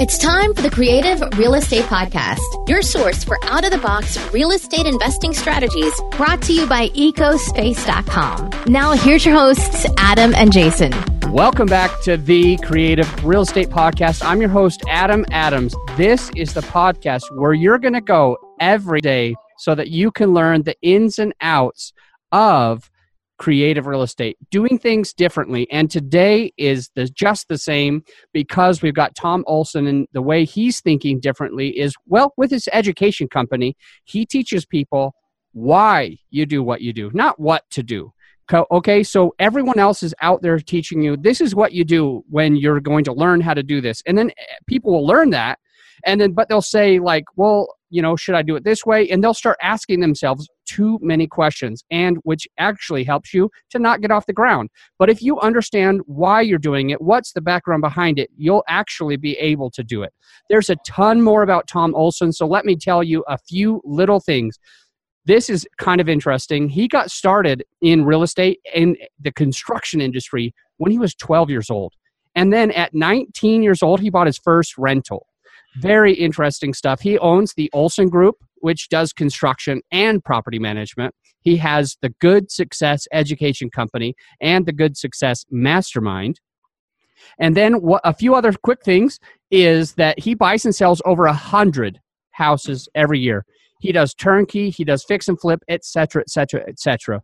It's time for the Creative Real Estate Podcast, your source for out of the box real estate investing strategies brought to you by ecospace.com. Now, here's your hosts, Adam and Jason. Welcome back to the Creative Real Estate Podcast. I'm your host, Adam Adams. This is the podcast where you're going to go every day so that you can learn the ins and outs of creative real estate, doing things differently. And today is the, just the same because we've got Tom Olson and the way he's thinking differently is well, with his education company, he teaches people why you do what you do, not what to do. Okay, so everyone else is out there teaching you this is what you do when you're going to learn how to do this. And then eh, people will learn that. And then, but they'll say, like, well, you know, should I do it this way? And they'll start asking themselves too many questions, and which actually helps you to not get off the ground. But if you understand why you're doing it, what's the background behind it, you'll actually be able to do it. There's a ton more about Tom Olson, so let me tell you a few little things. This is kind of interesting. He got started in real estate in the construction industry when he was 12 years old. And then at 19 years old, he bought his first rental. Very interesting stuff. He owns the Olson Group, which does construction and property management. He has the Good Success Education Company and the Good Success Mastermind. And then what, a few other quick things is that he buys and sells over a hundred houses every year. He does turnkey, he does fix and flip, etc., etc., etc.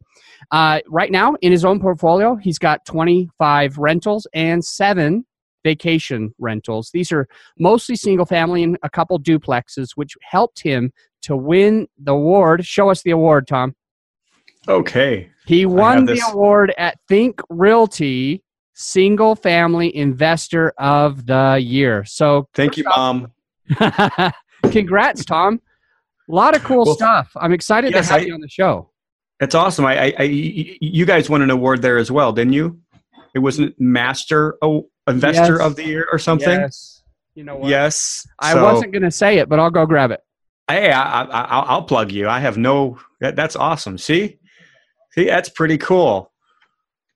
Right now, in his own portfolio, he's got 25 rentals and seven vacation rentals. These are mostly single family and a couple duplexes, which helped him to win the award. Show us the award, Tom. Okay. He won the award at Think Realty Single Family Investor of the Year. So thank you, Mom. Congrats, Tom. A lot of cool well, stuff. I'm excited yes, to have I, you on the show. It's awesome. I, I, I, you guys won an award there as well, didn't you? It wasn't Master investor yes. of the year or something? Yes. You know what? Yes. I so, wasn't going to say it, but I'll go grab it. Hey, I, will plug you. I have no. That, that's awesome. See, see, that's pretty cool.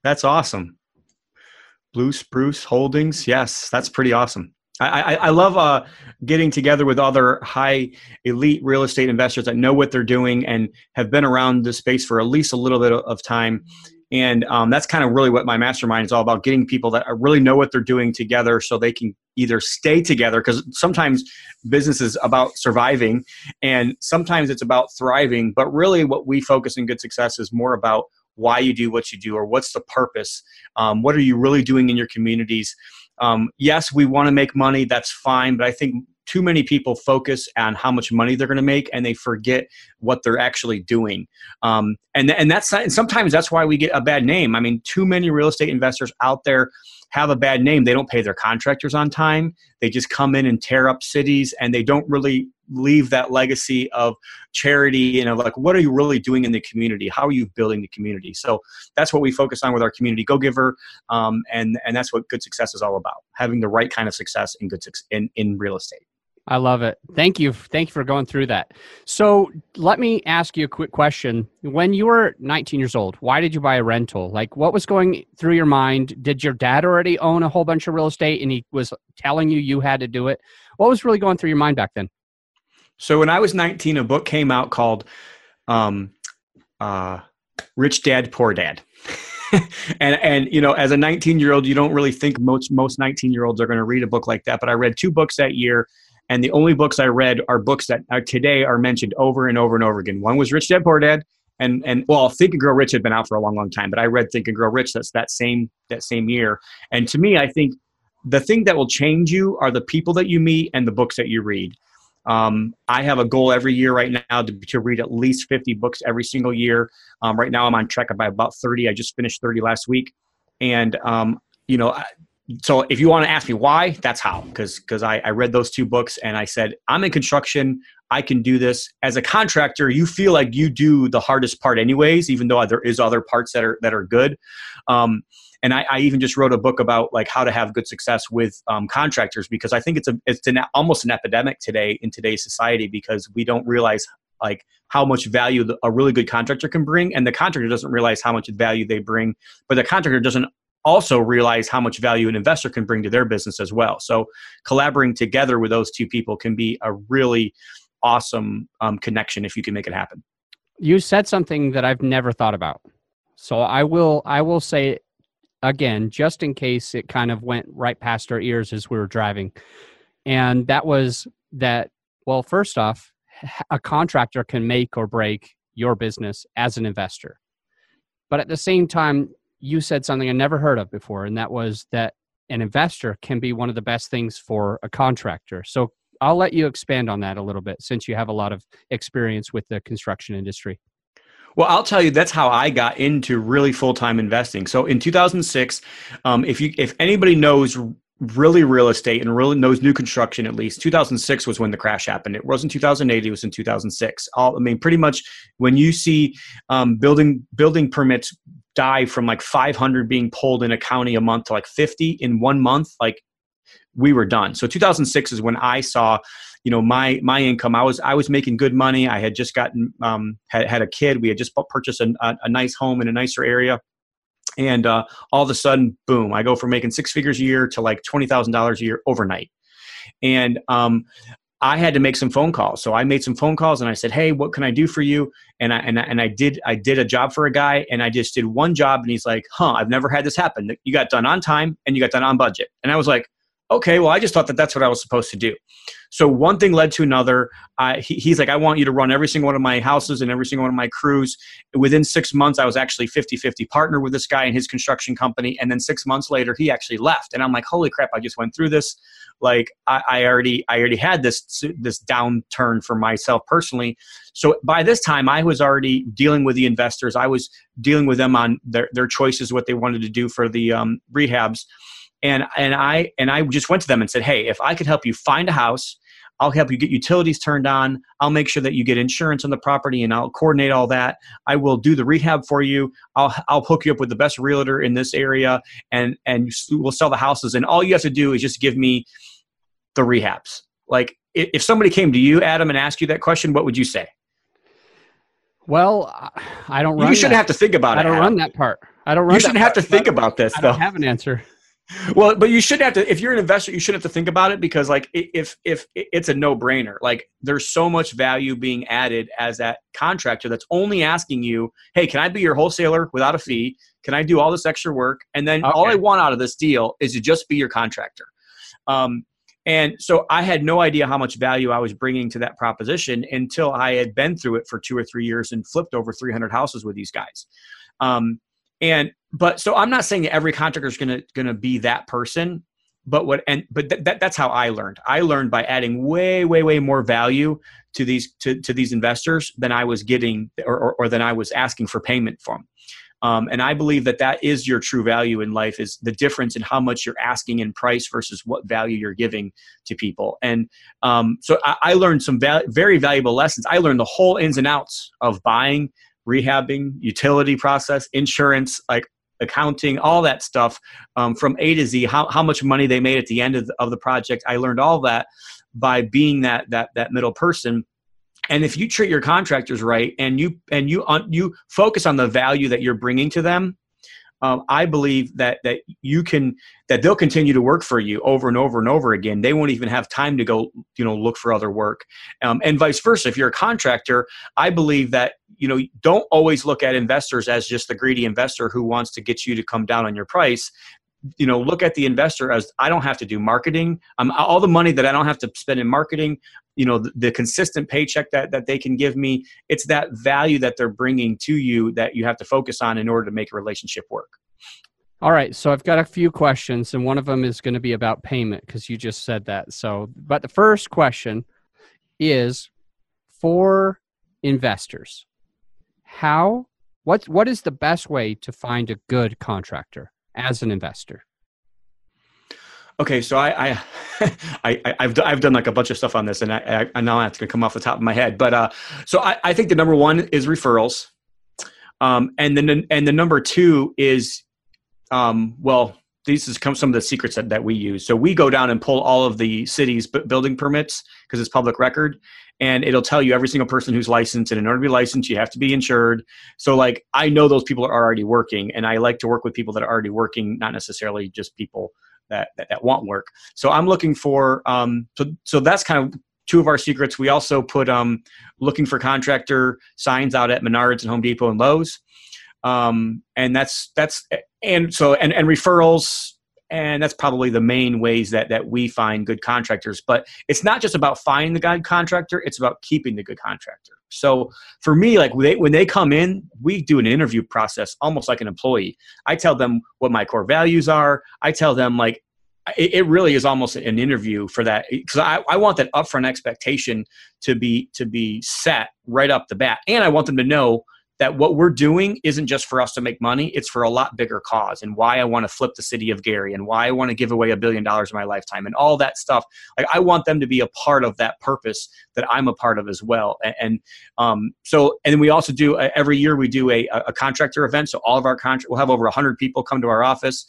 That's awesome. Blue Spruce Holdings. Yes, that's pretty awesome. I, I, I love uh, getting together with other high elite real estate investors that know what they're doing and have been around the space for at least a little bit of time and um, that's kind of really what my mastermind is all about getting people that really know what they're doing together so they can either stay together because sometimes business is about surviving and sometimes it's about thriving but really what we focus in good success is more about why you do what you do or what's the purpose. Um, what are you really doing in your communities? Um, yes we want to make money that's fine but i think too many people focus on how much money they're going to make and they forget what they're actually doing. Um, and, and that's and sometimes that's why we get a bad name. I mean too many real estate investors out there have a bad name. They don't pay their contractors on time. They just come in and tear up cities and they don't really leave that legacy of charity and of like what are you really doing in the community? How are you building the community? So that's what we focus on with our community go giver um, and and that's what good success is all about having the right kind of success in good in, in real estate I love it. Thank you. Thank you for going through that. So let me ask you a quick question. When you were 19 years old, why did you buy a rental? Like, what was going through your mind? Did your dad already own a whole bunch of real estate and he was telling you you had to do it? What was really going through your mind back then? So when I was 19, a book came out called um, uh, Rich Dad, Poor Dad. and and you know as a 19 year old you don't really think most most 19 year olds are going to read a book like that but i read two books that year and the only books I read are books that are today are mentioned over and over and over again. One was Rich Dad Poor Dad, and and well, Think and Grow Rich had been out for a long, long time, but I read Think and Grow Rich. That's that same that same year. And to me, I think the thing that will change you are the people that you meet and the books that you read. Um, I have a goal every year right now to, to read at least 50 books every single year. Um, right now, I'm on track by about 30. I just finished 30 last week, and um, you know, so if you want to ask me why, that's how. Because because I, I read those two books and I said I'm in construction. I can do this as a contractor. You feel like you do the hardest part anyways, even though there is other parts that are that are good. Um, and I, I, even just wrote a book about like how to have good success with um, contractors because I think it's a it's an, almost an epidemic today in today's society because we don't realize like how much value a really good contractor can bring and the contractor doesn't realize how much value they bring but the contractor doesn't also realize how much value an investor can bring to their business as well. So collaborating together with those two people can be a really awesome um, connection if you can make it happen. You said something that I've never thought about. So I will I will say again, just in case it kind of went right past our ears as we were driving. And that was that well, first off, a contractor can make or break your business as an investor. But at the same time, you said something I never heard of before, and that was that an investor can be one of the best things for a contractor. So I'll let you expand on that a little bit since you have a lot of experience with the construction industry. Well, I'll tell you that's how I got into really full time investing. So in 2006, um, if you if anybody knows really real estate and really knows new construction at least. 2006 was when the crash happened. It wasn't 2008 it was in 2006 all i mean pretty much when you see um, building building permits die from like 500 being pulled in a county a month to like 50 in one month like we were done. So 2006 is when i saw you know my my income. I was i was making good money. I had just gotten um, had, had a kid. We had just purchased a, a, a nice home in a nicer area and uh, all of a sudden boom i go from making six figures a year to like $20000 a year overnight and um, I had to make some phone calls. So I made some phone calls and I said, "Hey, what can I do for you?" And I and I, and I did I did a job for a guy and I just did one job and he's like, "Huh, I've never had this happen. You got done on time and you got done on budget." And I was like, "Okay, well, I just thought that that's what I was supposed to do." So one thing led to another. Uh, he, he's like, I want you to run every single one of my houses and every single one of my crews. Within six months, I was actually 50 50 partner with this guy in his construction company. And then six months later, he actually left. And I'm like, holy crap, I just went through this. Like I, I already, I already had this this downturn for myself personally. So by this time, I was already dealing with the investors. I was dealing with them on their, their choices, what they wanted to do for the um, rehabs and and I and I just went to them and said, "Hey, if I could help you find a house, I'll help you get utilities turned on. I'll make sure that you get insurance on the property, and I'll coordinate all that. I will do the rehab for you. I'll I'll hook you up with the best realtor in this area, and and we'll sell the houses. And all you have to do is just give me the rehabs. Like if somebody came to you, Adam, and asked you that question, what would you say? Well, I don't. Run You shouldn't that. have to think about I it. I don't Adam. run that part. I don't run. You shouldn't have to think about this. I though. don't have an answer well but you shouldn't have to if you're an investor you shouldn't have to think about it because like if if it's a no-brainer. Like there's so much value being added as that contractor that's only asking you hey can i be your wholesaler without a fee? Can i do all this extra work? And then okay. all i want out of this deal is to just be your contractor. Um, and so i had no idea how much value i was bringing to that proposition until i had been through it for two or three years and flipped over 300 houses with these guys. Um, and but so I'm not saying that every contractor is gonna gonna be that person, but what and but th- that, that's how I learned. I learned by adding way way way more value to these to, to these investors than I was getting or, or, or than I was asking for payment from. Um, and I believe that that is your true value in life is the difference in how much you're asking in price versus what value you're giving to people. And um, so I, I, learned some val- very valuable lessons. I learned the whole ins and outs of buying, rehabbing, utility process, insurance, like accounting, all that stuff um, from A to Z. How, how much money they made at the end of the, of the project. I learned all that by being that that that middle person. And if you treat your contractors right and you and you on, you focus on the value that you're bringing to them, um, I believe that that you can that they'll continue to work for you over and over and over again. They won't even have time to go, you know, look for other work, um, and vice versa. If you're a contractor, I believe that you know don't always look at investors as just the greedy investor who wants to get you to come down on your price you know look at the investor as i don't have to do marketing. Um, all the money that i don't have to spend in marketing you know the, the, consistent paycheck that, that they can give me it's that value that they're bringing to you that you have to focus on in order to make a relationship work. All right so i've got a few questions and one of them is going to be about payment because you just said that. So but the first question is for investors how what what is the best way to find a good contractor as an investor? Okay, so I, I, I, have I've done like a bunch of stuff on this, and I, I now it's to come off the top of my head. But uh, so I, I think the number one is referrals, um, and then and the number two is, um, well, these is come some of the secrets that, that we use. So we go down and pull all of the city's building permits because it's public record, and it'll tell you every single person who's licensed. And in order to be licensed, you have to be insured. So like I know those people are already working, and I like to work with people that are already working, not necessarily just people that that, that want work. So I'm looking for um, so so that's kind of two of our secrets. We also put um, looking for contractor signs out at Menards and Home Depot and Lowe's um, and that's that's and so and, and referrals and that's probably the main ways that that we find good contractors. But it's not just about finding the good contractor it's about keeping the good contractor. So for me like when they, when they come in we do an interview process almost like an employee. I tell them what my core values are. I tell them like it, it really is almost an interview for that because I, I want that upfront expectation to be to be set right up the bat. And i want them to know that what we're doing isn't just for us to make money, it's for a lot bigger cause and why I want to flip the city of Gary and why I want to give away a billion dollars in my lifetime and all that stuff. Like I want them to be a part of that purpose that I'm a part of as well. And, and um, so, and we also do uh, every year we do a, a contractor event. So all of our contract, we'll have over 100 people come to our office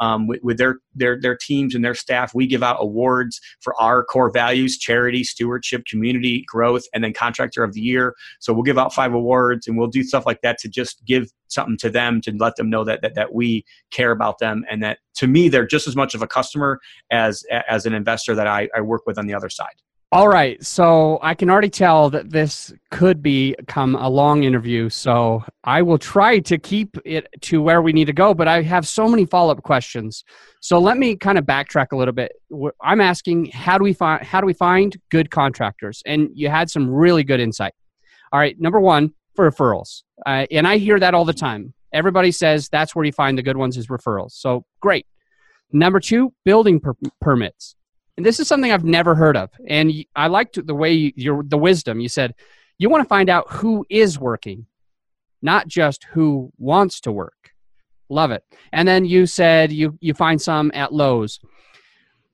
um, with, with, their their their teams and their staff. We give out awards for our core values: charity, stewardship, community growth, and then contractor of the year. So we'll give out five awards, and we'll do stuff like that to just give something to them to let them know that that, that we care about them and that to me they're just as much of a customer as as an investor that I, I work with on the other side. All right. So I can already tell that this could become a long interview. So I will try to keep it to where we need to go, but I have so many follow up questions. So let me kind of backtrack a little bit. I'm asking how do we find how do we find good contractors? And you had some really good insight. All right. Number one, for referrals. Uh, and I hear that all the time. Everybody says that's where you find the good ones is referrals. So great. Number two, building per- permits and this is something I've never heard of. And I liked the way you, your the wisdom you said. You want to find out who is working, not just who wants to work. Love it. And then you said you you find some at Lowe's.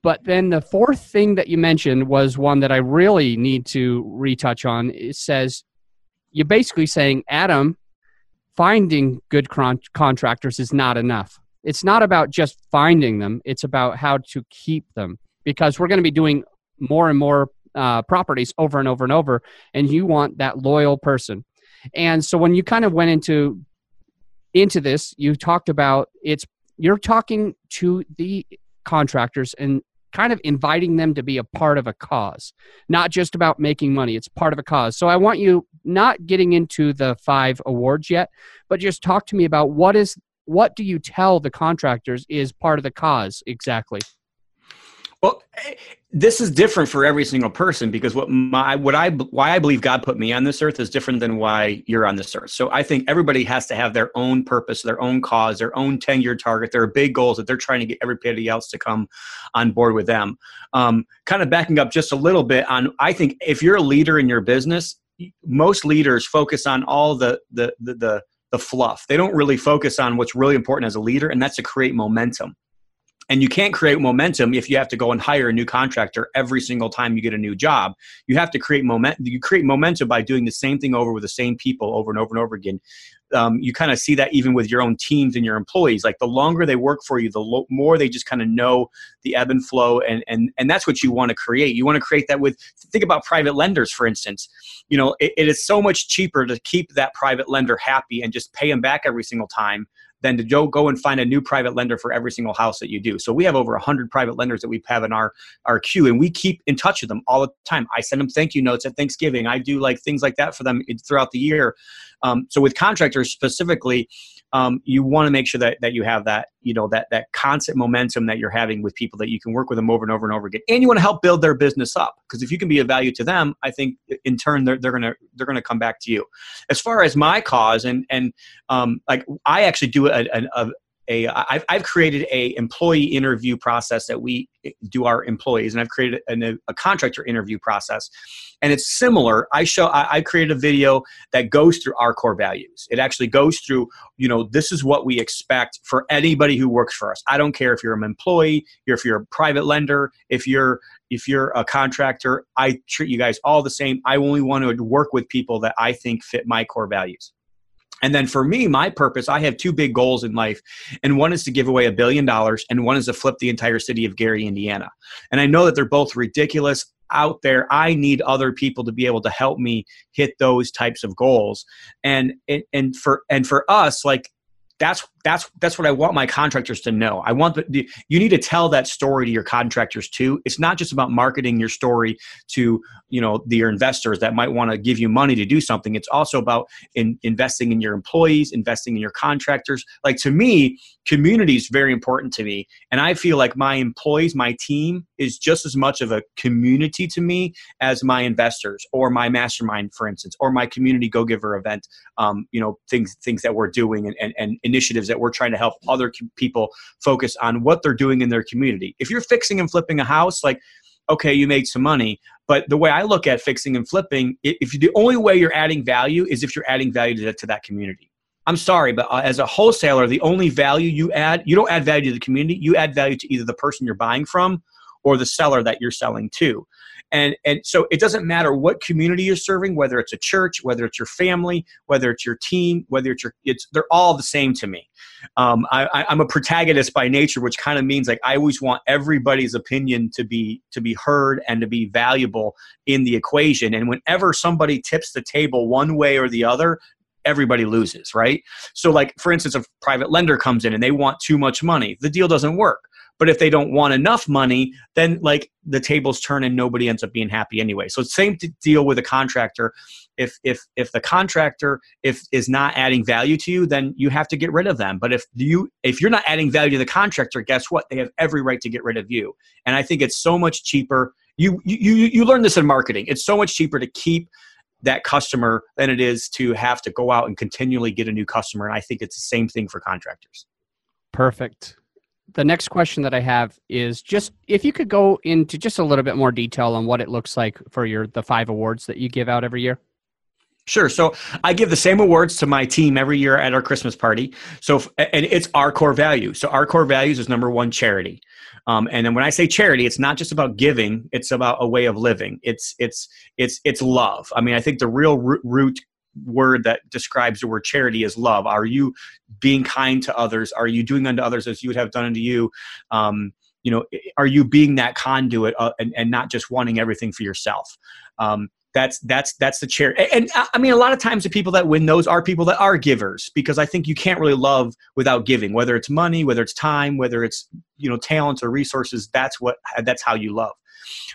But then the fourth thing that you mentioned was one that I really need to retouch on. It says you're basically saying, Adam, finding good con- contractors is not enough. It's not about just finding them, it's about how to keep them because we're going to be doing more and more uh, properties over and over and over, and you want that loyal person. And so when you kind of went into into this, you talked about it's you're talking to the contractors and kind of inviting them to be a part of a cause, not just about making money. It's part of a cause. So I want you not getting into the five awards yet, but just talk to me about what is what do you tell the contractors is part of the cause exactly? Well, this is different for every single person because what my what I why I believe God put me on this earth is different than why you're on this earth. So I think everybody has to have their own purpose, their own cause, their own 10-year target, their big goals that they're trying to get everybody else to come on board with them. Um, kind of backing up just a little bit on I think if you're a leader in your business, most leaders focus on all the the the, the the fluff. They don't really focus on what's really important as a leader, and that's to create momentum. And you can't create momentum if you have to go and hire a new contractor every single time you get a new job. You have to create momentum. You create momentum by doing the same thing over with the same people over and over and over again. Um, you kind of see that even with your own teams and your employees. Like the longer they work for you, the lo- more they just kind of know the ebb and flow, and and and that's what you want to create. You want to create that with. Think about private lenders, for instance. You know, it, it is so much cheaper to keep that private lender happy and just pay them back every single time than to go, go and find a new private lender for every single house that you do. So we have over 100 private lenders that we have in our, our queue, and we keep in touch with them all the time. I send them thank you notes at Thanksgiving. I do like things like that for them throughout the year. Um, so with contractors specifically, um, you want to make sure that, that you have that you know that that constant momentum that you're having with people that you can work with them over and over and over again and you want to help build their business up because if you can be of value to them i think in turn they're, they're gonna they're gonna come back to you as far as my cause and and um, like i actually do a, a, a I've, I've created a employee interview process that we do our employees and i've created a, a contractor interview process. And it's similar. I show I, I created a video that goes through our core values. It actually goes through you know this is what we expect for anybody who works for us. I don't care if you're an employee if you're a private lender if you're if you're a contractor i treat you guys all the same. I only want to work with people that i think fit my core values And then for me, my purpose, I have two big goals in life. And one is to give away a billion dollars, and one is to flip the entire city of Gary, Indiana. And I know that they're both ridiculous out there. I need other people to be able to help me hit those types of goals. And and for and for us, like that's that's that's what I want my contractors to know. I want the, you need to tell that story to your contractors too. It's not just about marketing your story to you know the, your investors that might want to give you money to do something. It's also about in, investing in your employees, investing in your contractors. Like to me, community is very important to me, and I feel like my employees, my team, is just as much of a community to me as my investors or my mastermind, for instance, or my community go giver event. Um, you know things things that we're doing and, and, and initiatives that we're trying to help other people focus on what they're doing in their community. If you're fixing and flipping a house, like, okay, you made some money. But the way I look at fixing and flipping, if you, the only way you're adding value is if you're adding value to, to that community. I'm sorry, but uh, as a wholesaler, the only value you add, you don't add value to the community. You add value to either the person you're buying from or the seller that you're selling to and and so it doesn't matter what community you're serving whether it's a church whether it's your family whether it's your team whether it's your it's they're all the same to me um, I, i'm a protagonist by nature which kind of means like i always want everybody's opinion to be to be heard and to be valuable in the equation and whenever somebody tips the table one way or the other everybody loses, right? So, like for instance, a private lender comes in and they want too much money, the deal doesn't work. But if they don't want enough money, then like the tables turn and nobody ends up being happy anyway. So same to deal with a contractor. If if if the contractor if is not adding value to you, then you have to get rid of them. But if you if you're not adding value to the contractor, guess what? They have every right to get rid of you. And I think it's so much cheaper. You you you learn this in marketing. It's so much cheaper to keep that customer than it is to have to go out and continually get a new customer. And I think it's the same thing for contractors. Perfect the next question that I have is just if you could go into just a little bit more detail on what it looks like for your the five awards that you give out every year. Sure. So I give the same awards to my team every year at our Christmas party. So and it's our core value. So our core values is number one charity. Um, and then when I say charity, it's not just about giving; it's about a way of living. It's it's it's it's love. I mean, I think the real root word that describes the word charity is love. Are you being kind to others? Are you doing unto others as you would have done unto you? Um, you know, are you being that conduit uh, and, and not just wanting everything for yourself? Um, that's that's that's the chair and, and i mean a lot of times the people that win those are people that are givers because i think you can't really love without giving whether it's money whether it's time whether it's you know talents or resources that's what that's how you love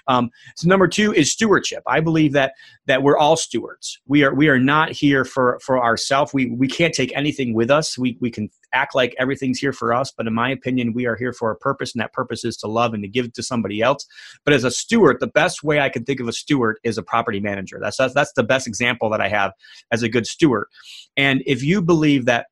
um, so number two is stewardship. I believe that that we're all stewards. We are we are not here for for ourselves. We we can't take anything with us. We we can act like everything's here for us, but in my opinion, we are here for a purpose, and that purpose is to love and to give to somebody else. But as a steward, the best way I can think of a steward is a property manager. That's that's, that's the best example that I have as a good steward. And if you believe that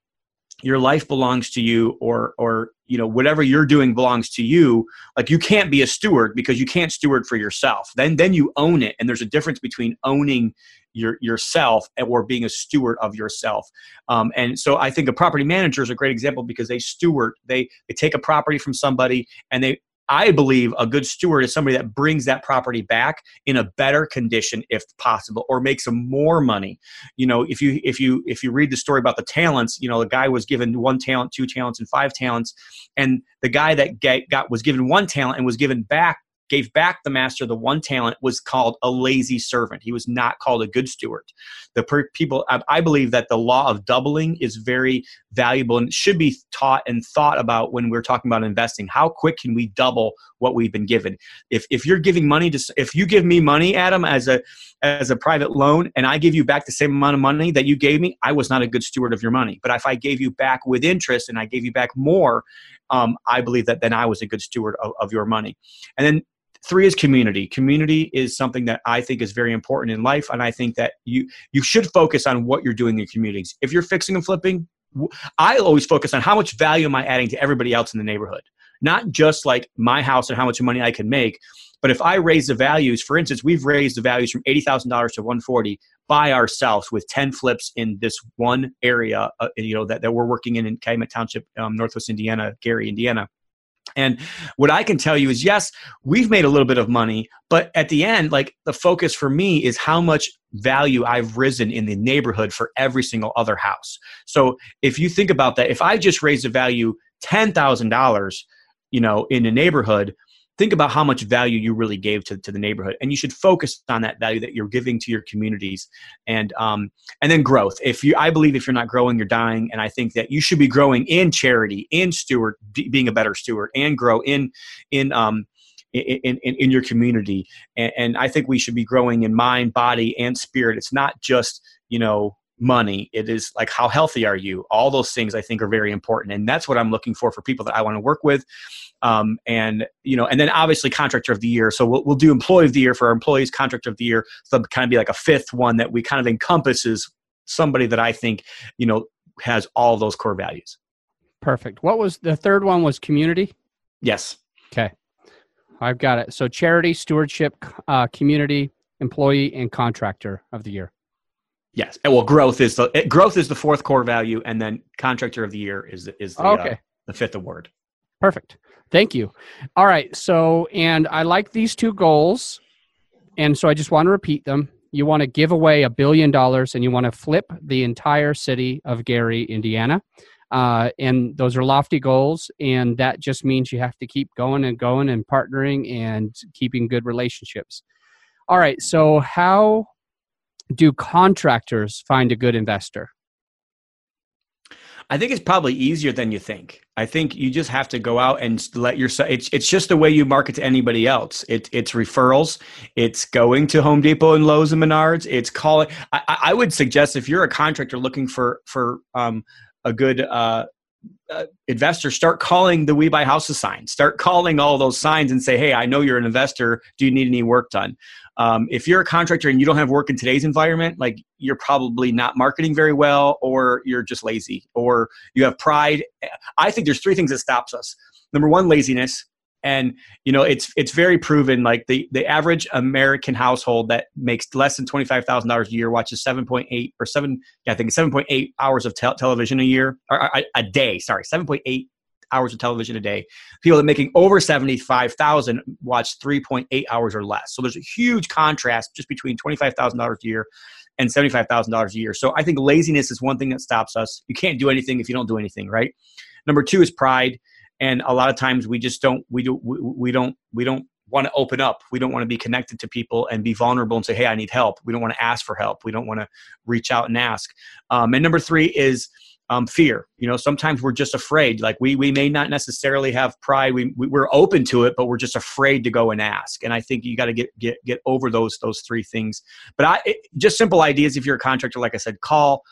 your life belongs to you or or you know whatever you're doing belongs to you like you can't be a steward because you can't steward for yourself. Then then you own it and there's a difference between owning your yourself or being a steward of yourself. Um, and so i think a property manager is a great example because they steward they they take a property from somebody and they I believe a good steward is somebody that brings that property back in a better condition if possible or makes them more money. You know, if you if you if you read the story about the talents, you know, the guy was given one talent, two talents and five talents and the guy that got was given one talent and was given back gave back the master the one talent was called a lazy servant. He was not called a good steward. The per- people, I, I believe that the law of doubling is very valuable and should be taught and thought about when we're talking about investing. How quick can we double what we've been given? If if you're giving money to, if you give me money, Adam, as a as a private loan, and I give you back the same amount of money that you gave me, I was not a good steward of your money. But if I gave you back with interest and I gave you back more, um, I believe that then I was a good steward of, of your money. And then three is community. Community is something that i think is very important in life and i think that you you should focus on what you're doing in communities. If you're fixing and flipping i always focus on how much value am i adding to everybody else in the neighborhood. Not just like my house and how much money i can make but if i raise the values for instance we've raised the values from $80000 to 140 by ourselves with 10 flips in this one area uh, you know that, that we're working in in calumet township um, northwest indiana gary indiana And what I can tell you is, yes, we've made a little bit of money, but at the end, like the focus for me is how much value I've risen in the neighborhood for every single other house. So if you think about that, if I just raised the value $10,000, you know, in a neighborhood, think about how much value you really gave to, to the neighborhood and you should focus on that value that you're giving to your communities. And um, and then growth. If you i believe if you're not growing you're dying and i think that you should be growing in charity in steward being a better steward and grow in in um, in, in, in your community. And, and i think we should be growing in mind body and spirit. It's not just you know money it is like how healthy are you? All those things i think are very important and that's what i'm looking for for people that i want to work with um, and you know and then obviously contractor of the year so we'll, we'll do employee of the year for our employees contractor of the year so kind of be like a fifth one that we kind of encompasses somebody that i think you know has all those core values. Perfect. What was the third one was community? Yes. Okay. I've got it. So charity stewardship uh, community employee and contractor of the year Yes. Well, growth is the growth is the fourth core value, and then contractor of the year is is the, okay. Uh, the fifth award. Perfect. Thank you. All right. So, and I like these two goals, and so I just want to repeat them. You want to give away a billion dollars, and you want to flip the entire city of Gary, Indiana. Uh, and those are lofty goals, and that just means you have to keep going and going and partnering and keeping good relationships. All right. So, how do contractors find a good investor? I think it's probably easier than you think. I think you just have to go out and let yourself. It's it's just the way you market to anybody else. It, it's referrals. It's going to Home Depot and Lowe's and Menards. It's calling. I, I would suggest if you're a contractor looking for for um, a good uh, uh, investors start calling the we buy houses sign. Start calling all those signs and say hey i know you're an investor. Do you need any work done? Um, if you're a contractor and you don't have work in today's environment like you're probably not marketing very well or you're just lazy or you have pride. I think there's three things that stops us. Number one laziness and you know it's it's very proven like the the average american household that makes less than $25000 a year watches 7.8 or 7 yeah, i think 7.8 hours of te- television a year or, or, a day sorry 7.8 hours of television a day. People that making over 75000 watch 3.8 hours or less. So there's a huge contrast just between $25000 a year and $75000 a year. So i think laziness is one thing that stops us. You can't do anything if you don't do anything right? Number two is pride and a lot of times we just don't we do we, we don't we don't want to open up. We don't want to be connected to people and be vulnerable and say hey i need help. We don't want to ask for help. We don't want to reach out and ask. Um, and number three is um, fear. You know sometimes we're just afraid. Like we we may not necessarily have pride. We, we are open to it but we're just afraid to go and ask. And i think you got to get get get over those those three things. But i it, just simple ideas. If you're a contractor like i said call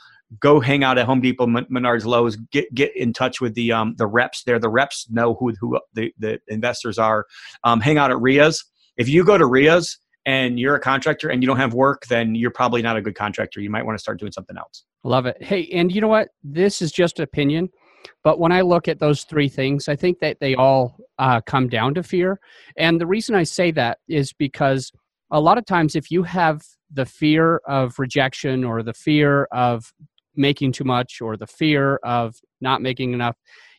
go hang out at Home Depot, Menards, Lowe's, get get in touch with the um, the reps there. The reps know who who the, the investors are. Um, hang out at RIAs. If you go to RIAs and you're a contractor and you don't have work, then you're probably not a good contractor. You might want to start doing something else. Love it. Hey, and you know what? This is just opinion, but when I look at those three things, I think that they all uh, come down to fear. And the reason I say that is because a lot of times, if you have the fear of rejection or the fear of making too much or the fear of not making enough,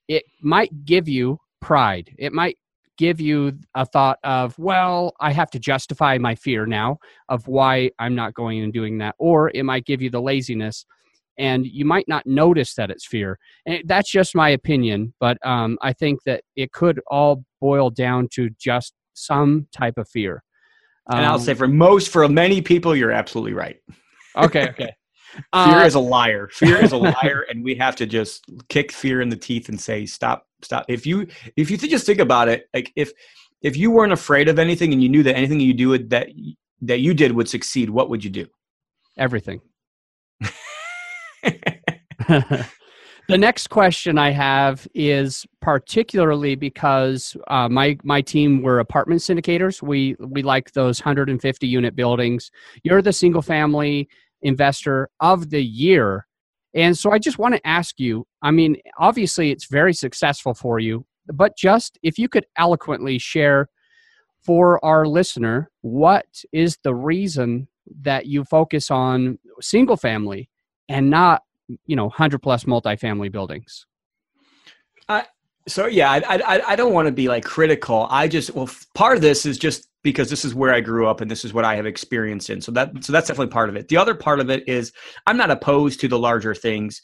it might give you pride. It might give you a thought of, well, I have to justify my fear now of why I'm not going and doing that. Or it might give you the laziness and you might not notice that it's fear. And that's just my opinion, but um, I think that it could all boil down to just some type of fear. Um, and I'll say for most, for many people, you're absolutely right. Okay, okay. Fear uh, is a liar. Fear is a liar, and we have to just kick fear in the teeth and say, "Stop, stop." If you if you just think about it, like if if you weren't afraid of anything and you knew that anything you do that that you did would succeed, what would you do? Everything. the next question I have is particularly because uh, my my team were apartment syndicators. We we like those 150 unit buildings. You're the single family investor of the year. And so I just want to ask you I mean, obviously it's very successful for you, but just if you could eloquently share for our listener, what is the reason that you focus on single family and not, you know, 100 plus multifamily buildings? So yeah, I I, I don't want to be like critical. I just well, part of this is just because this is where I grew up and this is what I have experienced in. So that so that's definitely part of it. The other part of it is I'm not opposed to the larger things,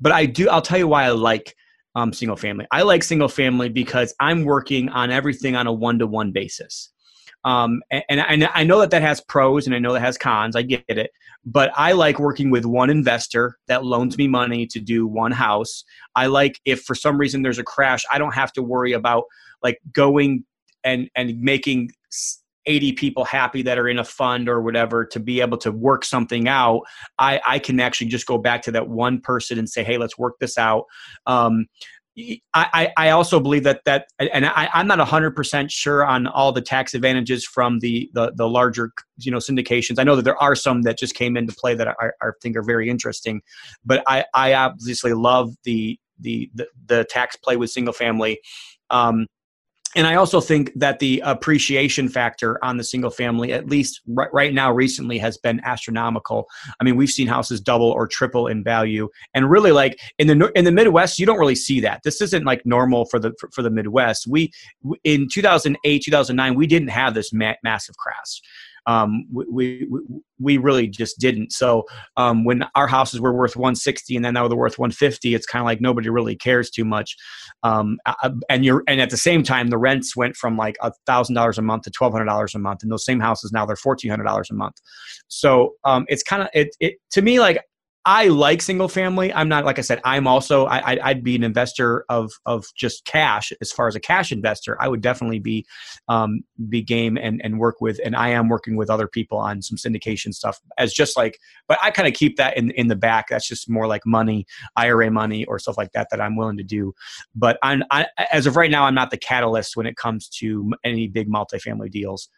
but I do. I'll tell you why I like um, single family. I like single family because I'm working on everything on a one to one basis. Um, and, and I know that that has pros and I know that has cons. I get it. But I like working with one investor that loans me money to do one house. I like if for some reason there's a crash, I don't have to worry about like going and and making 80 people happy that are in a fund or whatever to be able to work something out i i can actually just go back to that one person and say hey let's work this out um, I, I also believe that that and I, I'm not hundred percent sure on all the tax advantages from the, the the larger you know syndications. I know that there are some that just came into play that I, I think are very interesting, but I, I obviously love the the the, the tax play with single family. Um, and I also think that the appreciation factor on the single family, at least right, now, recently, has been astronomical. I mean, we've seen houses double or triple in value, and really, like in the in the Midwest, you don't really see that. This isn't like normal for the for, for the Midwest. We in 2008, 2009, we didn't have this ma- massive crash um, we, we, we really just didn't. So um, when our houses were worth 160 and then now they're worth 150, it's kind of like nobody really cares too much. Um, and you're and at the same time, the rents went from like a thousand dollars a month to twelve hundred dollars a month, and those same houses now they're fourteen hundred dollars a month. So um, it's kind of it, it to me like I like single family. I'm not like I said. I'm also I, would be an investor of of just cash. As far as a cash investor, I would definitely be um, be game and and work with. And I am working with other people on some syndication stuff as just like. But I kind of keep that in in the back. That's just more like money, IRA money or stuff like that that I'm willing to do. But I'm I, as of right now, I'm not the catalyst when it comes to any big multifamily deals.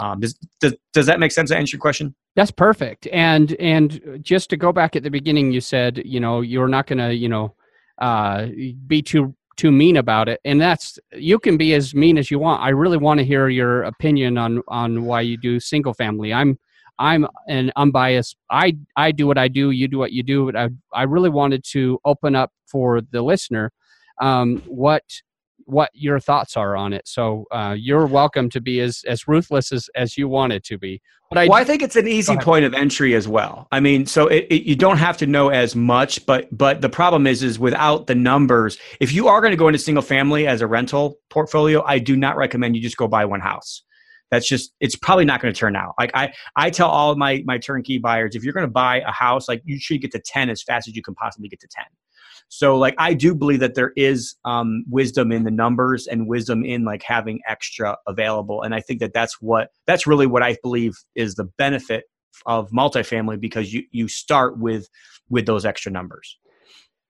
Um, does, does, does that make sense to answer your question? That's perfect. And and just to go back at the beginning, you said you know you're not going to you know uh, be too too mean about it, and that's you can be as mean as you want. I really want to hear your opinion on on why you do single family. I'm I'm an unbiased. I I do what I do. You do what you do. But I I really wanted to open up for the listener um, what what your thoughts are on it. So uh, you're welcome to be as, as ruthless as, as you want it to be. But I, well, I think it's an easy point of entry as well. I mean, so it, it, you don't have to know as much, but but the problem is is without the numbers. If you are going to go into single family as a rental portfolio, I do not recommend you just go buy one house. That's just it's probably not going to turn out. Like I I tell all my my turnkey buyers, if you're going to buy a house, like you should get to ten as fast as you can possibly get to ten so like I do believe that there is um, wisdom in the numbers and wisdom in like having extra available, and I think that that's what that's really what I believe is the benefit of multifamily because you you start with with those extra numbers.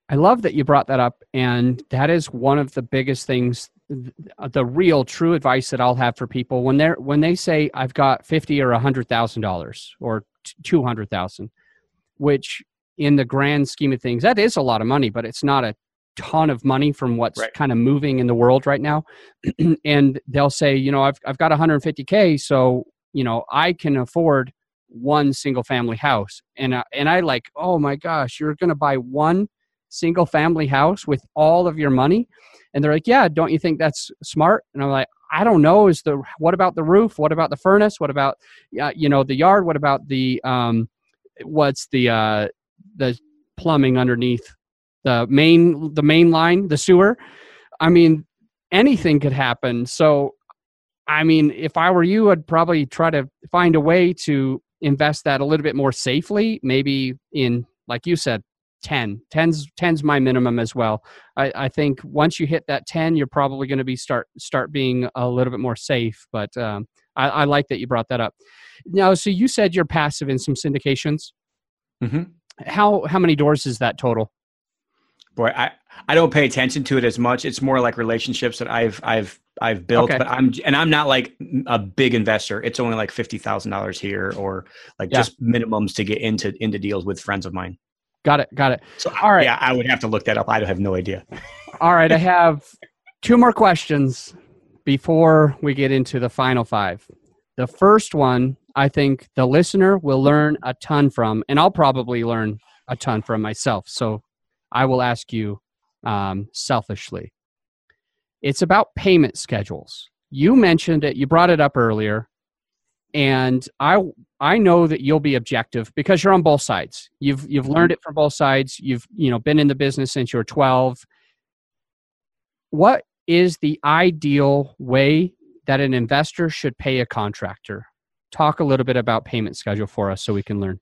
I love that you brought that up, and that is one of the biggest things. The real true advice that I'll have for people when they're when they say I've got fifty or a hundred thousand dollars or two hundred thousand, which in the grand scheme of things, that is a lot of money, but it's not a ton of money from what's right. kind of moving in the world right now. and they'll say, you know, I've, I've got 150K, so, you know, I can afford one single family house. And, uh, and I like, oh my gosh, you're going to buy one single family house with all of your money? And they're like, yeah, don't you think that's smart? And I'm like, I don't know. Is the what about the roof? What about the furnace? What about uh, you know the yard? What about the um, what's the uh, the plumbing underneath the main the main line, the sewer. I mean, anything could happen. So, I mean, if I were you, I'd probably try to find a way to invest that a little bit more safely. Maybe in, like you said, 10 10's 10's my minimum as well I, I think once you hit that 10 you're probably going to be start start being a little bit more safe but um, I, I, like that you brought that up now so you said you're passive in some syndications mm-hmm how how many doors is that total? Boy, I I don't pay attention to it as much. It's more like relationships that I've I've I've built, okay. but I'm and I'm not like a big investor. It's only like fifty thousand dollars here, or like yeah. just minimums to get into into deals with friends of mine. Got it. Got it. So all right, yeah, I would have to look that up. I have no idea. All right, I have two more questions before we get into the final five. The first one I think the listener will learn a ton from, and I'll probably learn a ton from myself. So I will ask you um, selfishly It's about payment schedules. You mentioned it, you brought it up earlier, and I I know that you'll be objective because you're on both sides. You've you've Mm-hmm. learned it from both sides. You've you know been in the business since you were 12. What is the ideal way that an investor should pay a contractor? Talk a little bit about payment schedule for us so we can learn.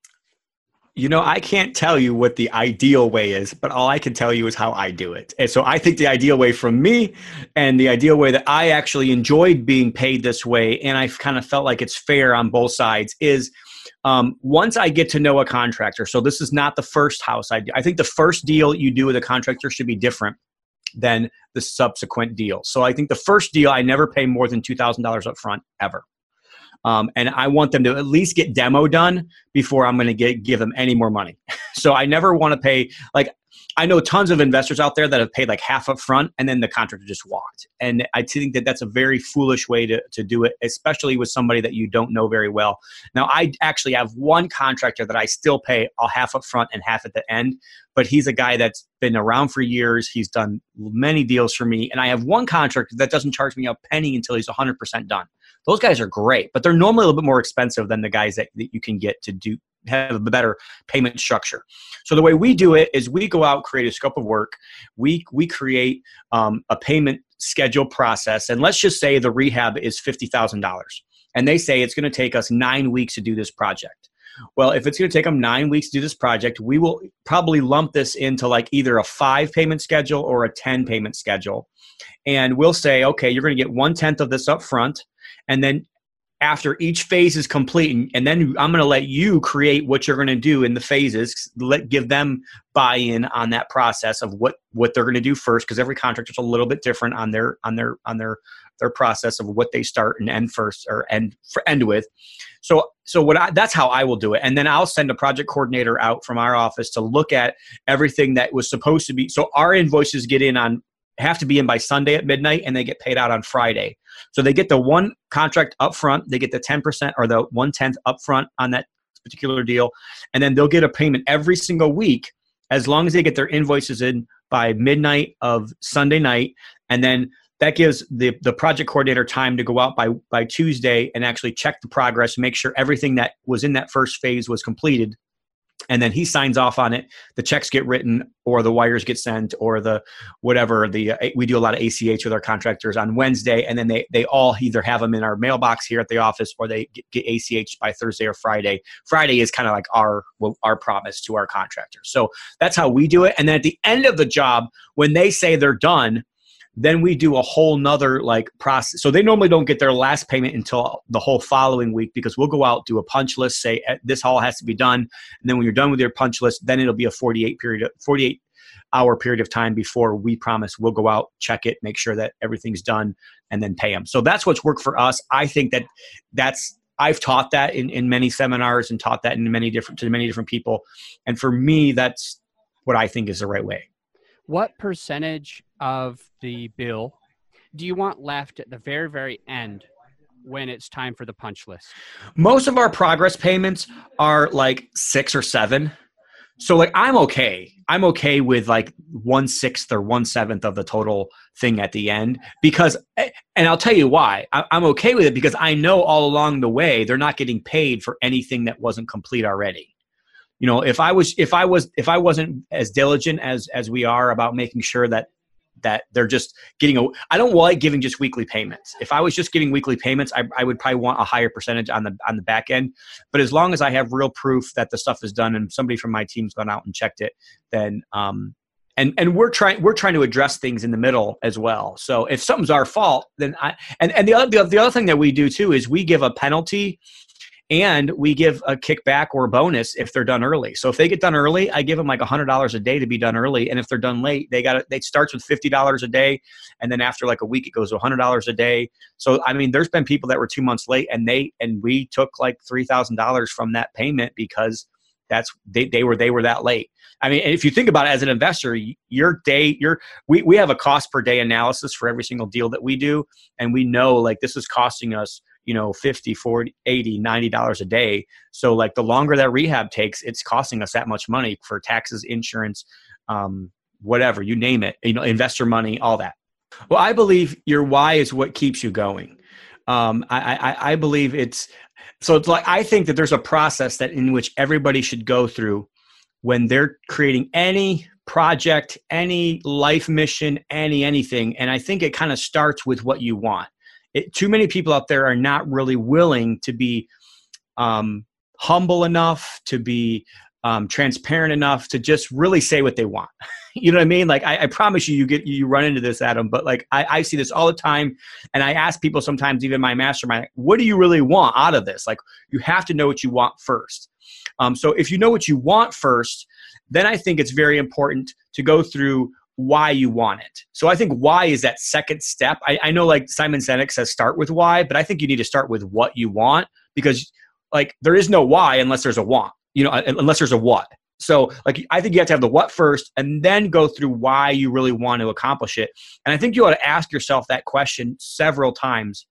You know, I can't tell you what the ideal way is, but all I can tell you is how I do it. And so I think the ideal way from me and the ideal way that I actually enjoyed being paid this way, and I've kind of felt like it's fair on both sides, is um, once I get to know a contractor. So this is not the first house I do. I think the first deal you do with a contractor should be different than the subsequent deal. So I think the first deal I never pay more than two thousand dollars up front ever. Um, and I want them to at least get demo done before I'm going to give them any more money. so I never want to pay like I know tons of investors out there that have paid like half up front and then the contractor just walked. And I think that that's a very foolish way to, to do it, especially with somebody that you don't know very well. Now, I actually have one contractor that I still pay all half up front and half at the end, but he's a guy that's been around for years. He's done many deals for me. And I have one contractor that doesn't charge me a penny until he's 100% done. Those guys are great, but they're normally a little bit more expensive than the guys that, that you can get to do have a better payment structure. So the way we do it is we go out, create a scope of work. We we create um, a payment schedule process, and let's just say the rehab is fifty thousand dollars, and they say it's going to take us nine weeks to do this project. Well, if it's going to take them nine weeks to do this project, we will probably lump this into like either a five payment schedule or a 10 payment schedule. And we'll say, okay, you're going to get one tenth of this up front. And then after each phase is complete and, and then i'm going to let you create what you're going to do in the phases let give them buy-in on that process of what what they're going to do first because every contractor's a little bit different on their on their on their their process of what they start and end first or end for end with. So so what I, that's how i will do it. And then i'll send a project coordinator out from our office to look at everything that was supposed to be. So our invoices get in on have to be in by Sunday at midnight and they get paid out on Friday. So they get the one contract up front, they get the 10% or the one tenth up front on that particular deal, and then they'll get a payment every single week as long as they get their invoices in by midnight of Sunday night. And then that gives the, the project coordinator time to go out by, by Tuesday and actually check the progress, make sure everything that was in that first phase was completed and then he signs off on it. The checks get written or the wires get sent or the whatever the uh, we do a lot of ach with our contractors on wednesday and then they they all either have them in our mailbox here at the office or they get, get ach by thursday or friday. Friday is kind of like our our promise to our contractors. So that's how we do it. And then at the end of the job when they say they're done then we do a whole nother like process so they normally don't get their last payment until the whole following week because we'll go out do a punch list say eh, this all has to be done and then when you're done with your punch list then it'll be a 48 period 48 hour period of time before we promise we'll go out check it make sure that everything's done and then pay them so that's what's worked for us i think that that's I've taught that in, in many seminars and taught that in many different to many different people. And for me, that's what I think is the right way. What percentage of the bill do you want left at the very, very end when it's time for the punch list? Most of our progress payments are like six or seven. So like I'm okay. I'm okay with like one sixth or one seventh of the total thing at the end because, and I'll tell you why. I'm okay with it because I know all along the way they're not getting paid for anything that wasn't complete already you know if i was if i was if i wasn't as diligent as as we are about making sure that that they're just getting a i don't like giving just weekly payments. If i was just giving weekly payments I, I would probably want a higher percentage on the on the back end. But as long as i have real proof that the stuff is done and somebody from my team's gone out and checked it then um and and we're trying we're trying to address things in the middle as well. So if something's our fault then i and and the other the other thing that we do too is we give a penalty and we give a kickback or bonus if they're done early. So if they get done early, I give them like hundred dollars a day to be done early, and if they're done late, they got it. They starts with fifty dollars a day, and then after like a week, it goes to hundred dollars a day. So I mean, there's been people that were two months late, and they and we took like three thousand dollars from that payment because that's they, they were they were that late. I mean, if you think about it as an investor, your day, your we we have a cost per day analysis for every single deal that we do, and we know like this is costing us you know 50 40 80 90 dollars a day so like the longer that rehab takes it's costing us that much money for taxes insurance um, whatever you name it you know investor money all that Well, I believe your why is what keeps you going. Um, I, I, I believe it's so. It's like I think that there's a process that in which everybody should go through when they're creating any project, any life mission, any anything. And I think it kind of starts with what you want. It, too many people out there are not really willing to be um, humble enough, to be um, transparent enough to just really say what they want. you know what I mean? Like I, I, promise you, you get you run into this, Adam. But like I, I see this all the time, and I ask people sometimes, even my mastermind, what do you really want out of this? Like you have to know what you want first. Um, so if you know what you want first, then I think it's very important to go through why you want it. So I think why is that second step. I, I know like Simon Sinek says start with why, but I think you need to start with what you want because like there is no why unless there's a want you know, unless there's a what. So, like, I think you have to have the what first and then go through why you really want to accomplish it. And I think you ought to ask yourself that question several times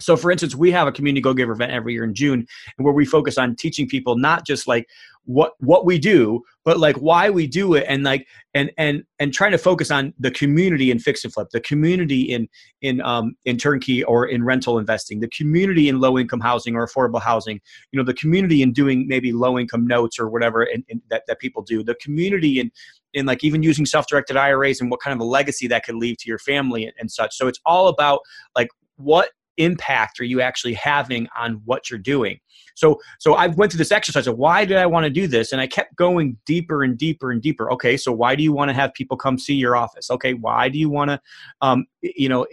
so, for instance, we have a community go giver event every year in June, where we focus on teaching people not just like what what we do, but like why we do it, and like and and and trying to focus on the community in fix and flip, the community in in um, in turnkey or in rental investing, the community in low income housing or affordable housing, you know, the community in doing maybe low income notes or whatever in, in that that people do, the community in in like even using self-directed IRAs and what kind of a legacy that could leave to your family and, and such. So it's all about like what impact are you actually having on what you're doing? So so i went through this exercise of why did i want to do this? And i kept going deeper and deeper and deeper. Okay so why do you want to have people come see your office? Okay why do you want to um, you know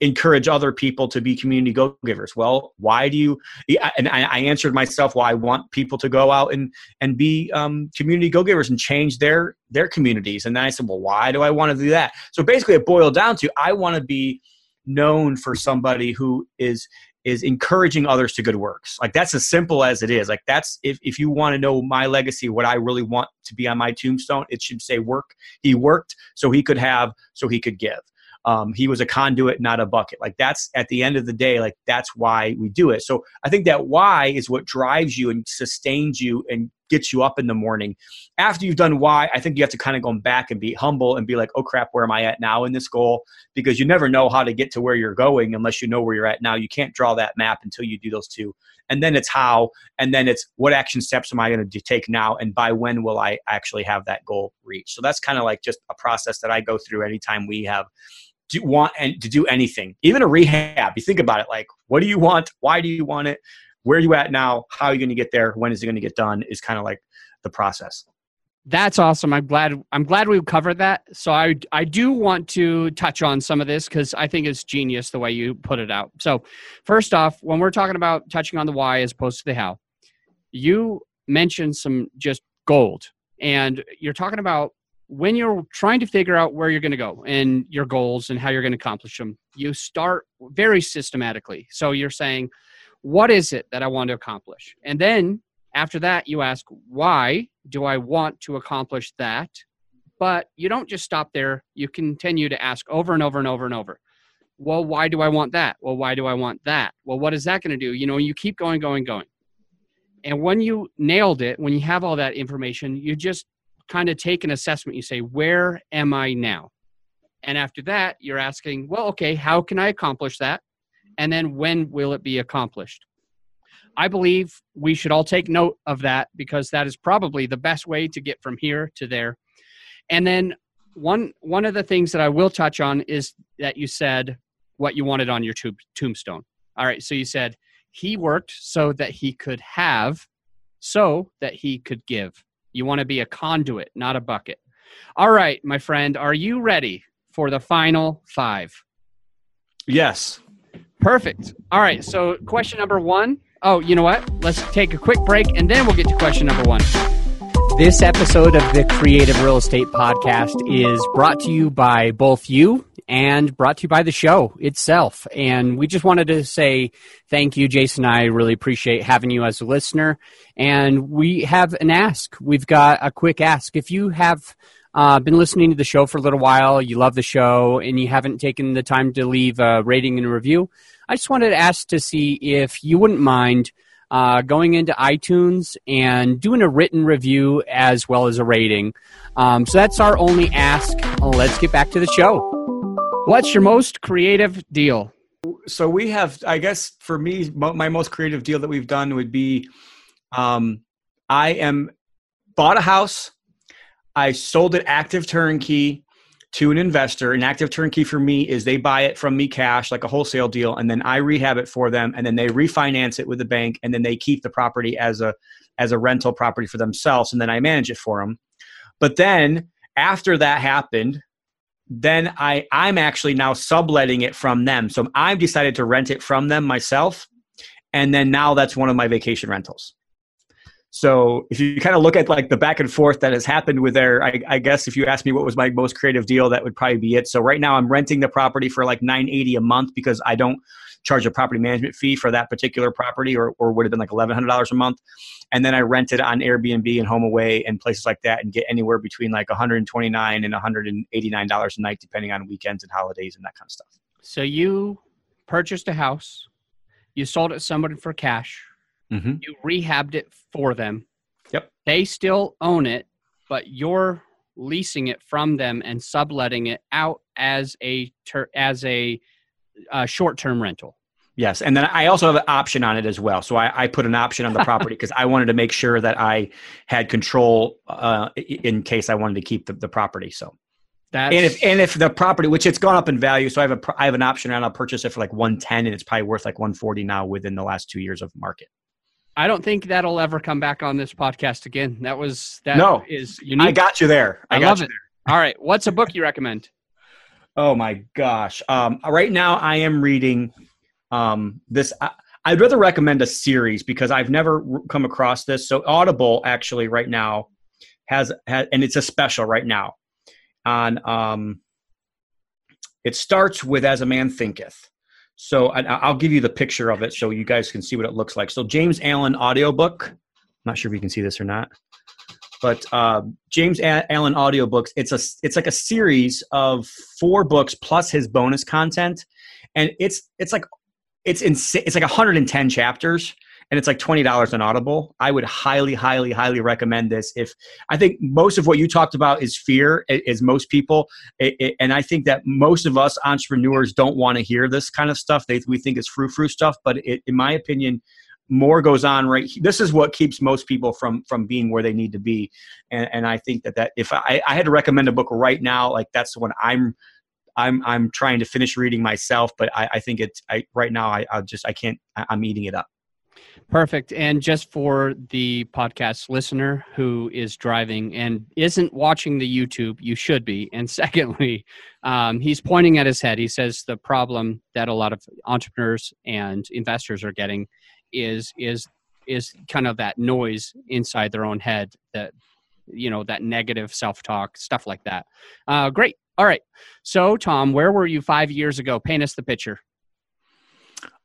encourage other people to be community go givers well why do you and I, answered myself why well, i want people to go out and and be um, community go givers and change their their communities. And then i said well why do i want to do that? So basically it boiled down to i want to be known for somebody who is is encouraging others to good works. Like that's as simple as it is. Like that's if, if you want to know my legacy, what I really want to be on my tombstone, it should say work. He worked so he could have, so he could give. Um, he was a conduit, not a bucket. Like that's at the end of the day, like that's why we do it. So I think that why is what drives you and sustains you and gets you up in the morning. After you've done why, I think you have to kind of go back and be humble and be like, oh crap, where am I at now in this goal? Because you never know how to get to where you're going unless you know where you're at now. You can't draw that map until you do those two. And then it's how, and then it's what action steps am I going to take now, and by when will I actually have that goal reached? So that's kind of like just a process that I go through anytime we have do want and to do anything, even a rehab. You think about it like, what do you want? Why do you want it? Where are you at now? How are you going to get there? When is it going to get done? Is kind of like the process. That's awesome. I'm glad. I'm glad we covered that. So I I do want to touch on some of this because I think it's genius the way you put it out. So first off, when we're talking about touching on the why as opposed to the how, you mentioned some just gold, and you're talking about when you're trying to figure out where you're going to go and your goals and how you're going to accomplish them. You start very systematically. So you're saying, what is it that I want to accomplish? And then after that, you ask, why do I want to accomplish that? But you don't just stop there. You continue to ask over and over and over and over. Well, why do I want that? Well, why do I want that? Well, what is that going to do? You know, you keep going, going, going. And when you nailed it, when you have all that information, you just kind of take an assessment. You say, where am I now? And after that, you're asking, well, okay, how can I accomplish that? And then when will it be accomplished? I believe we should all take note of that because that is probably the best way to get from here to there. And then one one of the things that I will touch on is that you said what you wanted on your tombstone. All right, so you said he worked so that he could have, so that he could give. You want to be a conduit, not a bucket. All right, my friend, are you ready for the final five? Yes. Perfect. All right. So, question number one. Oh, you know what? Let's take a quick break and then we'll get to question number one. This episode of the Creative Real Estate Podcast is brought to you by both you and brought to you by the show itself. And we just wanted to say thank you, Jason. I really appreciate having you as a listener. And we have an ask. We've got a quick ask. If you have uh, been listening to the show for a little while, you love the show, and you haven't taken the time to leave a rating and a review, I just wanted to ask to see if you wouldn't mind uh, going into iTunes and doing a written review as well as a rating. Um, so that's our only ask. Let's get back to the show. What's your most creative deal? So we have, I guess, for me, my most creative deal that we've done would be, um, I am bought a house, I sold it active turnkey to an investor. An active turnkey for me is they buy it from me cash, like a wholesale deal, and then I rehab it for them, and then they refinance it with the bank, and then they keep the property as a as a rental property for themselves, and then I manage it for them. But then after that happened, then I I'm actually now subletting it from them. So I've decided to rent it from them myself, and then now that's one of my vacation rentals. So if you kind of look at like the back and forth that has happened with there, I, I, guess if you ask me what was my most creative deal, that would probably be it. So right now I'm renting the property for like 980 a month because I don't charge a property management fee for that particular property or, or would have been like $1,100 a month. And then I rent it on Airbnb and HomeAway and places like that and get anywhere between like 129 and $189 a night, depending on weekends and holidays and that kind of stuff. So you purchased a house, you sold it to somebody for cash, mm-hmm. you rehabbed it for them. Yep. They still own it, but you're leasing it from them and subletting it out as a ter- as a uh, short-term rental. Yes, and then I also have an option on it as well. So I, I put an option on the property because I wanted to make sure that I had control uh, in case I wanted to keep the, the property. So that's... and if and if the property, which it's gone up in value, so I have a I have an option and I'll purchase it for like one ten, and it's probably worth like one forty now within the last two years of market. I don't think that'll ever come back on this podcast again. That was that no, is unique. I got you there. I, I got you it. there. All right, what's a book you recommend? Oh my gosh. Um, right now, I am reading um, this. I, I'd rather recommend a series because I've never come across this. So Audible actually right now has, has and it's a special right now on. Um, it starts with "As a Man Thinketh." So I, will give you the picture of it so you guys can see what it looks like. So James Allen audiobook. I'm not sure if you can see this or not but uh, James Allen audiobooks. It's a it's like a series of four books plus his bonus content, and it's it's like it's insane. It's like 110 chapters, and it's like twenty dollars on Audible. I would highly, highly, highly recommend this. If I think most of what you talked about is fear, is most people, it, it, and I think that most of us entrepreneurs don't want to hear this kind of stuff. They we think it's frou frou stuff, but it, in my opinion, more goes on right this is what keeps most people from from being where they need to be and, and i think that that if I, I had to recommend a book right now like that's the one i'm i'm i'm trying to finish reading myself but i, I think it's I, right now I, I just i can't i'm eating it up Perfect. And just for the podcast listener who is driving and isn't watching the YouTube, you should be. And secondly, um, he's pointing at his head. He says the problem that a lot of entrepreneurs and investors are getting is is is kind of that noise inside their own head that you know that negative self-talk stuff like that uh, great all right so tom where were you five years ago paint us the picture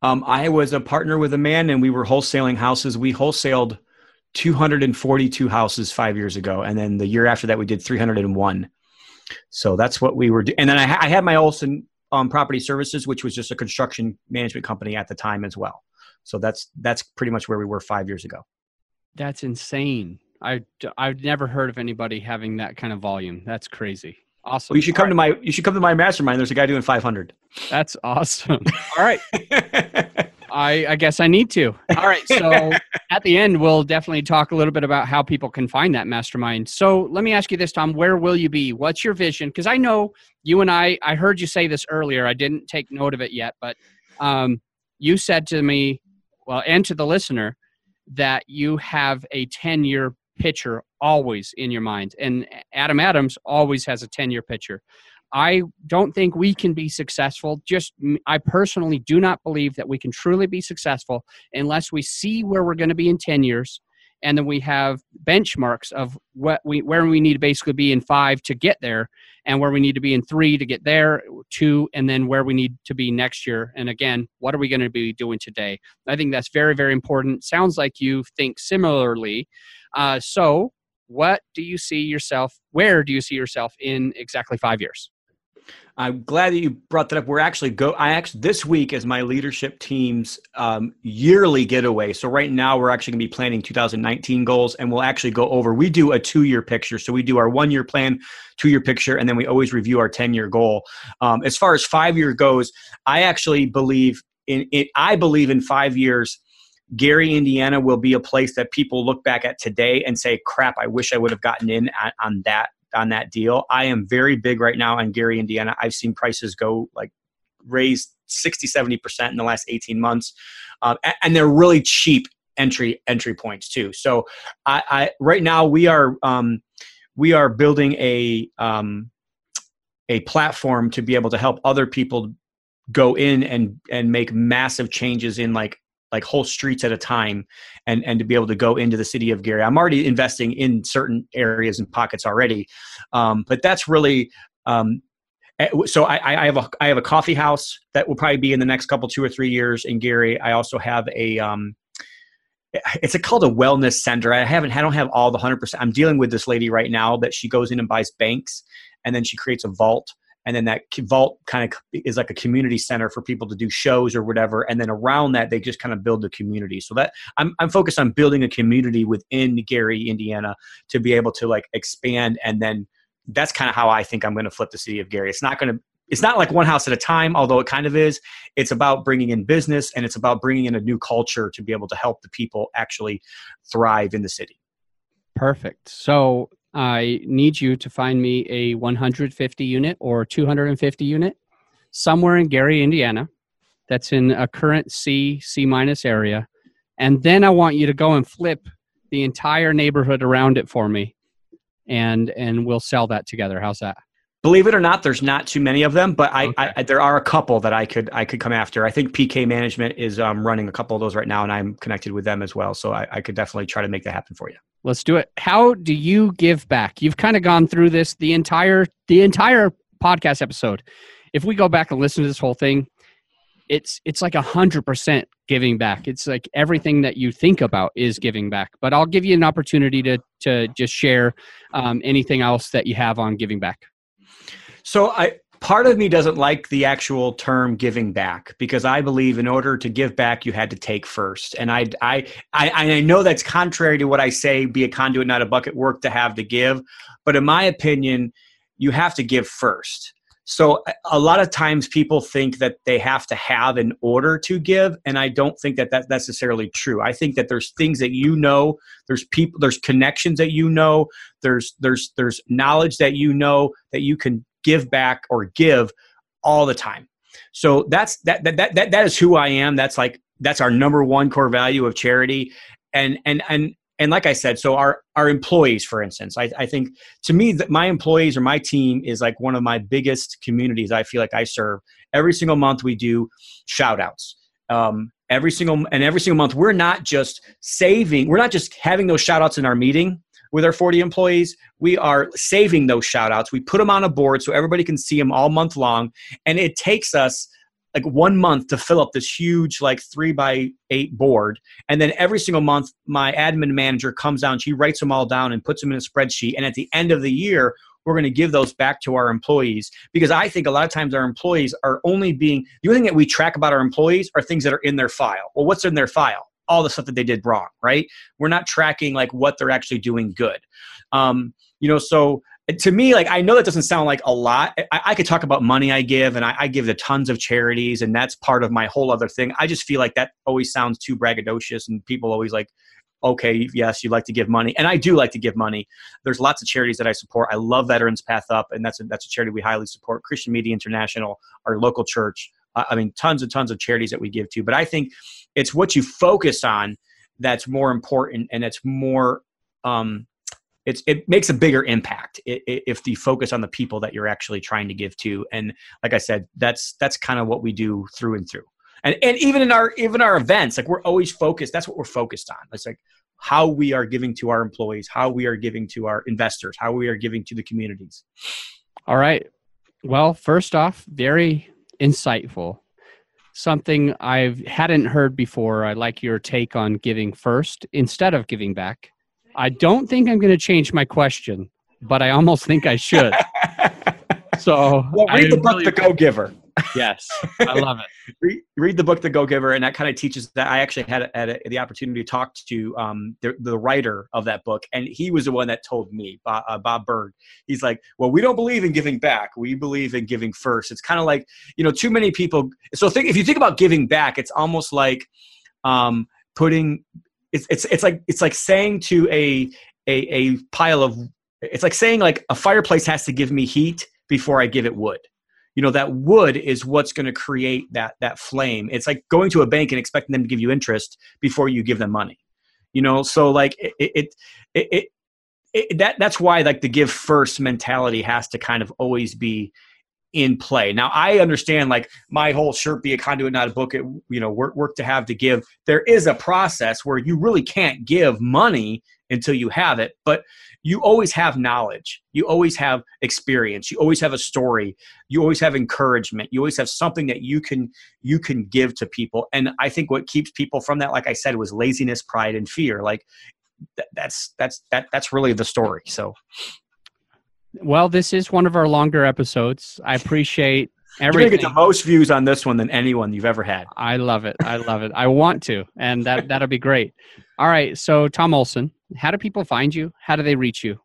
um, i was a partner with a man and we were wholesaling houses we wholesaled 242 houses five years ago and then the year after that we did 301 so that's what we were doing and then i, I had my olson um, property services which was just a construction management company at the time as well so that's that's pretty much where we were five years ago. That's insane. I I've never heard of anybody having that kind of volume. That's crazy. Awesome. Well, you should come to my you should come to my mastermind. There's a guy doing 500. That's awesome. All right. I, I guess I need to. All right. So at the end, we'll definitely talk a little bit about how people can find that mastermind. So let me ask you this, Tom. Where will you be? What's your vision? Because I know you and I, I heard you say this earlier. I didn't take note of it yet, but um, you said to me well, and to the listener, that you have a 10 year picture always in your mind. And Adam Adams always has a 10 year picture. I don't think we can be successful. Just, I personally do not believe that we can truly be successful unless we see where we're going to be in 10 years and then we have benchmarks of what we where we need to basically be in five to get there and where we need to be in three to get there two and then where we need to be next year. And again what are we going to be doing today? I think that's very very important. Sounds like you think similarly. Uh, so what do you see yourself where do you see yourself in exactly five years I'm glad that you brought that up. We're actually go. I actually this week is my leadership team's um, yearly getaway. So right now we're actually going to be planning 2019 goals, and we'll actually go over. We do a two-year picture, so we do our one-year plan, two-year picture, and then we always review our 10-year goal. Um, as far as five-year goes, I actually believe in it. I believe in five years. Gary, Indiana will be a place that people look back at today and say, crap, I wish I would have gotten in on, on that on that deal. I am very big right now on Gary, Indiana. I've seen prices go like raised 60, 70% in the last 18 months. And, and, they're really cheap entry entry points too. So I, I right now we are um, we are building a um, a platform to be able to help other people go in and and make massive changes in like like whole streets at a time and and to be able to go into the city of Gary. I'm already investing in certain areas and pockets already, um, but that's really. Um, eh, so I, I, have a I have a coffee house that will probably be in the next couple two or three years in Gary. I also have a um, it's a, called a wellness center. I haven't I don't have all the hundred percent. I'm dealing with this lady right now that she goes in and buys banks, and then she creates a vault and then that vault kind of is like a community center for people to do shows or whatever and then around that they just kind of build the community. So that i'm, I'm focused on building a community within gary indiana to be able to like expand and then that's kind of how i think i'm going to flip the city of gary. It's not going to it's not like one house at a time although it kind of is. It's about bringing in business and it's about bringing in a new culture to be able to help the people actually thrive in the city. Perfect. So I need you to find me a 150 unit or 250 unit somewhere in Gary, Indiana, that's in a current C, C minus area. And then I want you to go and flip the entire neighborhood around it for me. And and we'll sell that together. How's that? Believe it or not, there's not too many of them, but I, okay. I, there are a couple that I could I could come after. I think PK Management is um, running a couple of those right now, and I'm connected with them as well. So I, I could definitely try to make that happen for you. Let's do it. How do you give back? You've kind of gone through this the entire the entire podcast episode. If we go back and listen to this whole thing, it's it's like a hundred percent giving back. It's like everything that you think about is giving back. But I'll give you an opportunity to to just share um, anything else that you have on giving back. So I part of me doesn't like the actual term giving back because I believe in order to give back you had to take first. And I I I, I know that's contrary to what I say be a conduit not a bucket work to have to give, but in my opinion you have to give first. So a lot of times people think that they have to have in order to give, and I don't think that that's necessarily true. I think that there's things that you know, there's people, there's connections that you know, there's there's there's knowledge that you know that you can give back or give all the time. So that's that that that that is who I am. That's like that's our number one core value of charity. And and and and like I said, so our our employees, for instance, I, I think to me that my employees or my team is like one of my biggest communities. I feel like I serve. Every single month we do shout outs. Um, every single and every single month we're not just saving, we're not just having those shout outs in our meeting with our 40 employees, we are saving those shout outs. We put them on a board so everybody can see them all month long. And it takes us like one month to fill up this huge like three by eight board. And then every single month my admin manager comes down she writes them all down and puts them in a spreadsheet. And at the end of the year we're going to give those back to our employees. Because i think a lot of times our employees are only being the only thing that we track about our employees are things that are in their file. Well what's in their file all the stuff that they did wrong, right? We're not tracking like what they're actually doing good. Um, you know, so to me, like I know that doesn't sound like a lot. I, I could talk about money I give, and I, I, give to tons of charities, and that's part of my whole other thing. I just feel like that always sounds too braggadocious, and people always like, okay, yes, you like to give money, and I do like to give money. There's lots of charities that I support. I love Veterans Path Up, and that's a, that's a charity we highly support. Christian Media International, our local church. I mean, tons and tons of charities that we give to. But I think it's what you focus on that's more important and it's more um, it's it makes a bigger impact if you focus on the people that you're actually trying to give to. And like i said that's that's kind of what we do through and through. And and even in our even our events like we're always focused. That's what we're focused on. It's like how we are giving to our employees how we are giving to our investors how we are giving to the communities. All right. Well first off very insightful something I hadn't heard before. I like your take on giving first instead of giving back. I don't think I'm going to change my question, but I almost think I should. So well, read I the book, really- The Go Giver. Yes, I love it. read, read the book the go giver and that kind of teaches that i actually had, had a, the opportunity to talk to um, the, the writer of that book and he was the one that told me bob, uh, Bob Burg he's like well we don't believe in giving back. We believe in giving first. It's kind of like you know too many people so think if you think about giving back it's almost like um, putting it's, it's it's like it's like saying to a, a a pile of it's like saying like a fireplace has to give me heat before i give it wood you know that wood is what's going to create that that flame. It's like going to a bank and expecting them to give you interest before you give them money you know? So like it it, it, it, it that that's why like the give first mentality has to kind of always be in play. Now i understand like my whole shirt be a conduit not a book it, you know work work to have to give. There is a process where you really can't give money until you have it but you always have knowledge. You always have experience. You always have a story. You always have encouragement. You always have something that you can you can give to people. And i think what keeps people from that like i said was laziness pride and fear. Like th- that's that's that that's really the story. So Well, this is one of our longer episodes. I appreciate everything. you're gonna get the most views on this one than anyone you've ever had I love it. I love it. I want to, and that that'll be great. All right. So, Tom Olson, how do people find you? How do they reach you?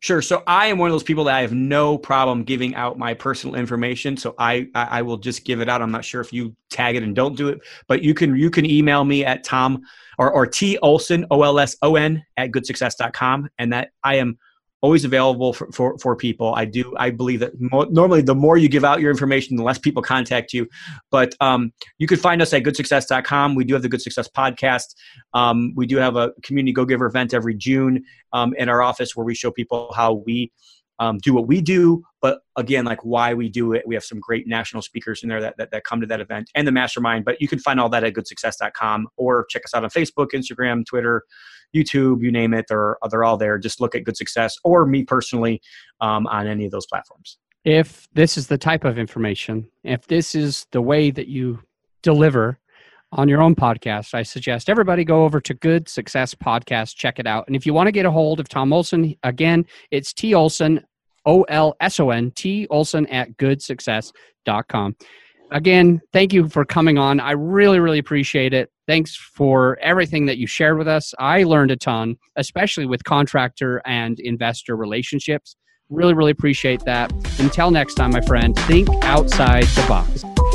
Sure. So I am one of those people that I have no problem giving out my personal information. So I, I I will just give it out. I'm not sure if you tag it and don't do it, but you can you can email me at Tom or or T Olson O L S O N at goodsuccess.com, and that I am always available for, for, for people. I do I believe that mo- normally the more you give out your information, the less people contact you. But um, you can find us at goodsuccess.com. We do have the Good Success podcast. Um, we do have a community go giver event every June um, in our office where we show people how we um, do what we do, but again, like why we do it. We have some great national speakers in there that, that, that come to that event and the mastermind. But you can find all that at goodsuccess.com or check us out on Facebook, Instagram, Twitter, YouTube, you name it. They're, they're all there. Just look at Good Success or me personally um, on any of those platforms. If this is the type of information, if this is the way that you deliver on your own podcast, I suggest everybody go over to Good Success Podcast, check it out. And if you want to get a hold of Tom Olson, again, it's T Olson, O L S O N, T Olson at goodsuccess.com. Again, thank you for coming on. I really, really appreciate it. Thanks for everything that you shared with us. I learned a ton, especially with contractor and investor relationships. Really, really appreciate that. Until next time, my friend, think outside the box.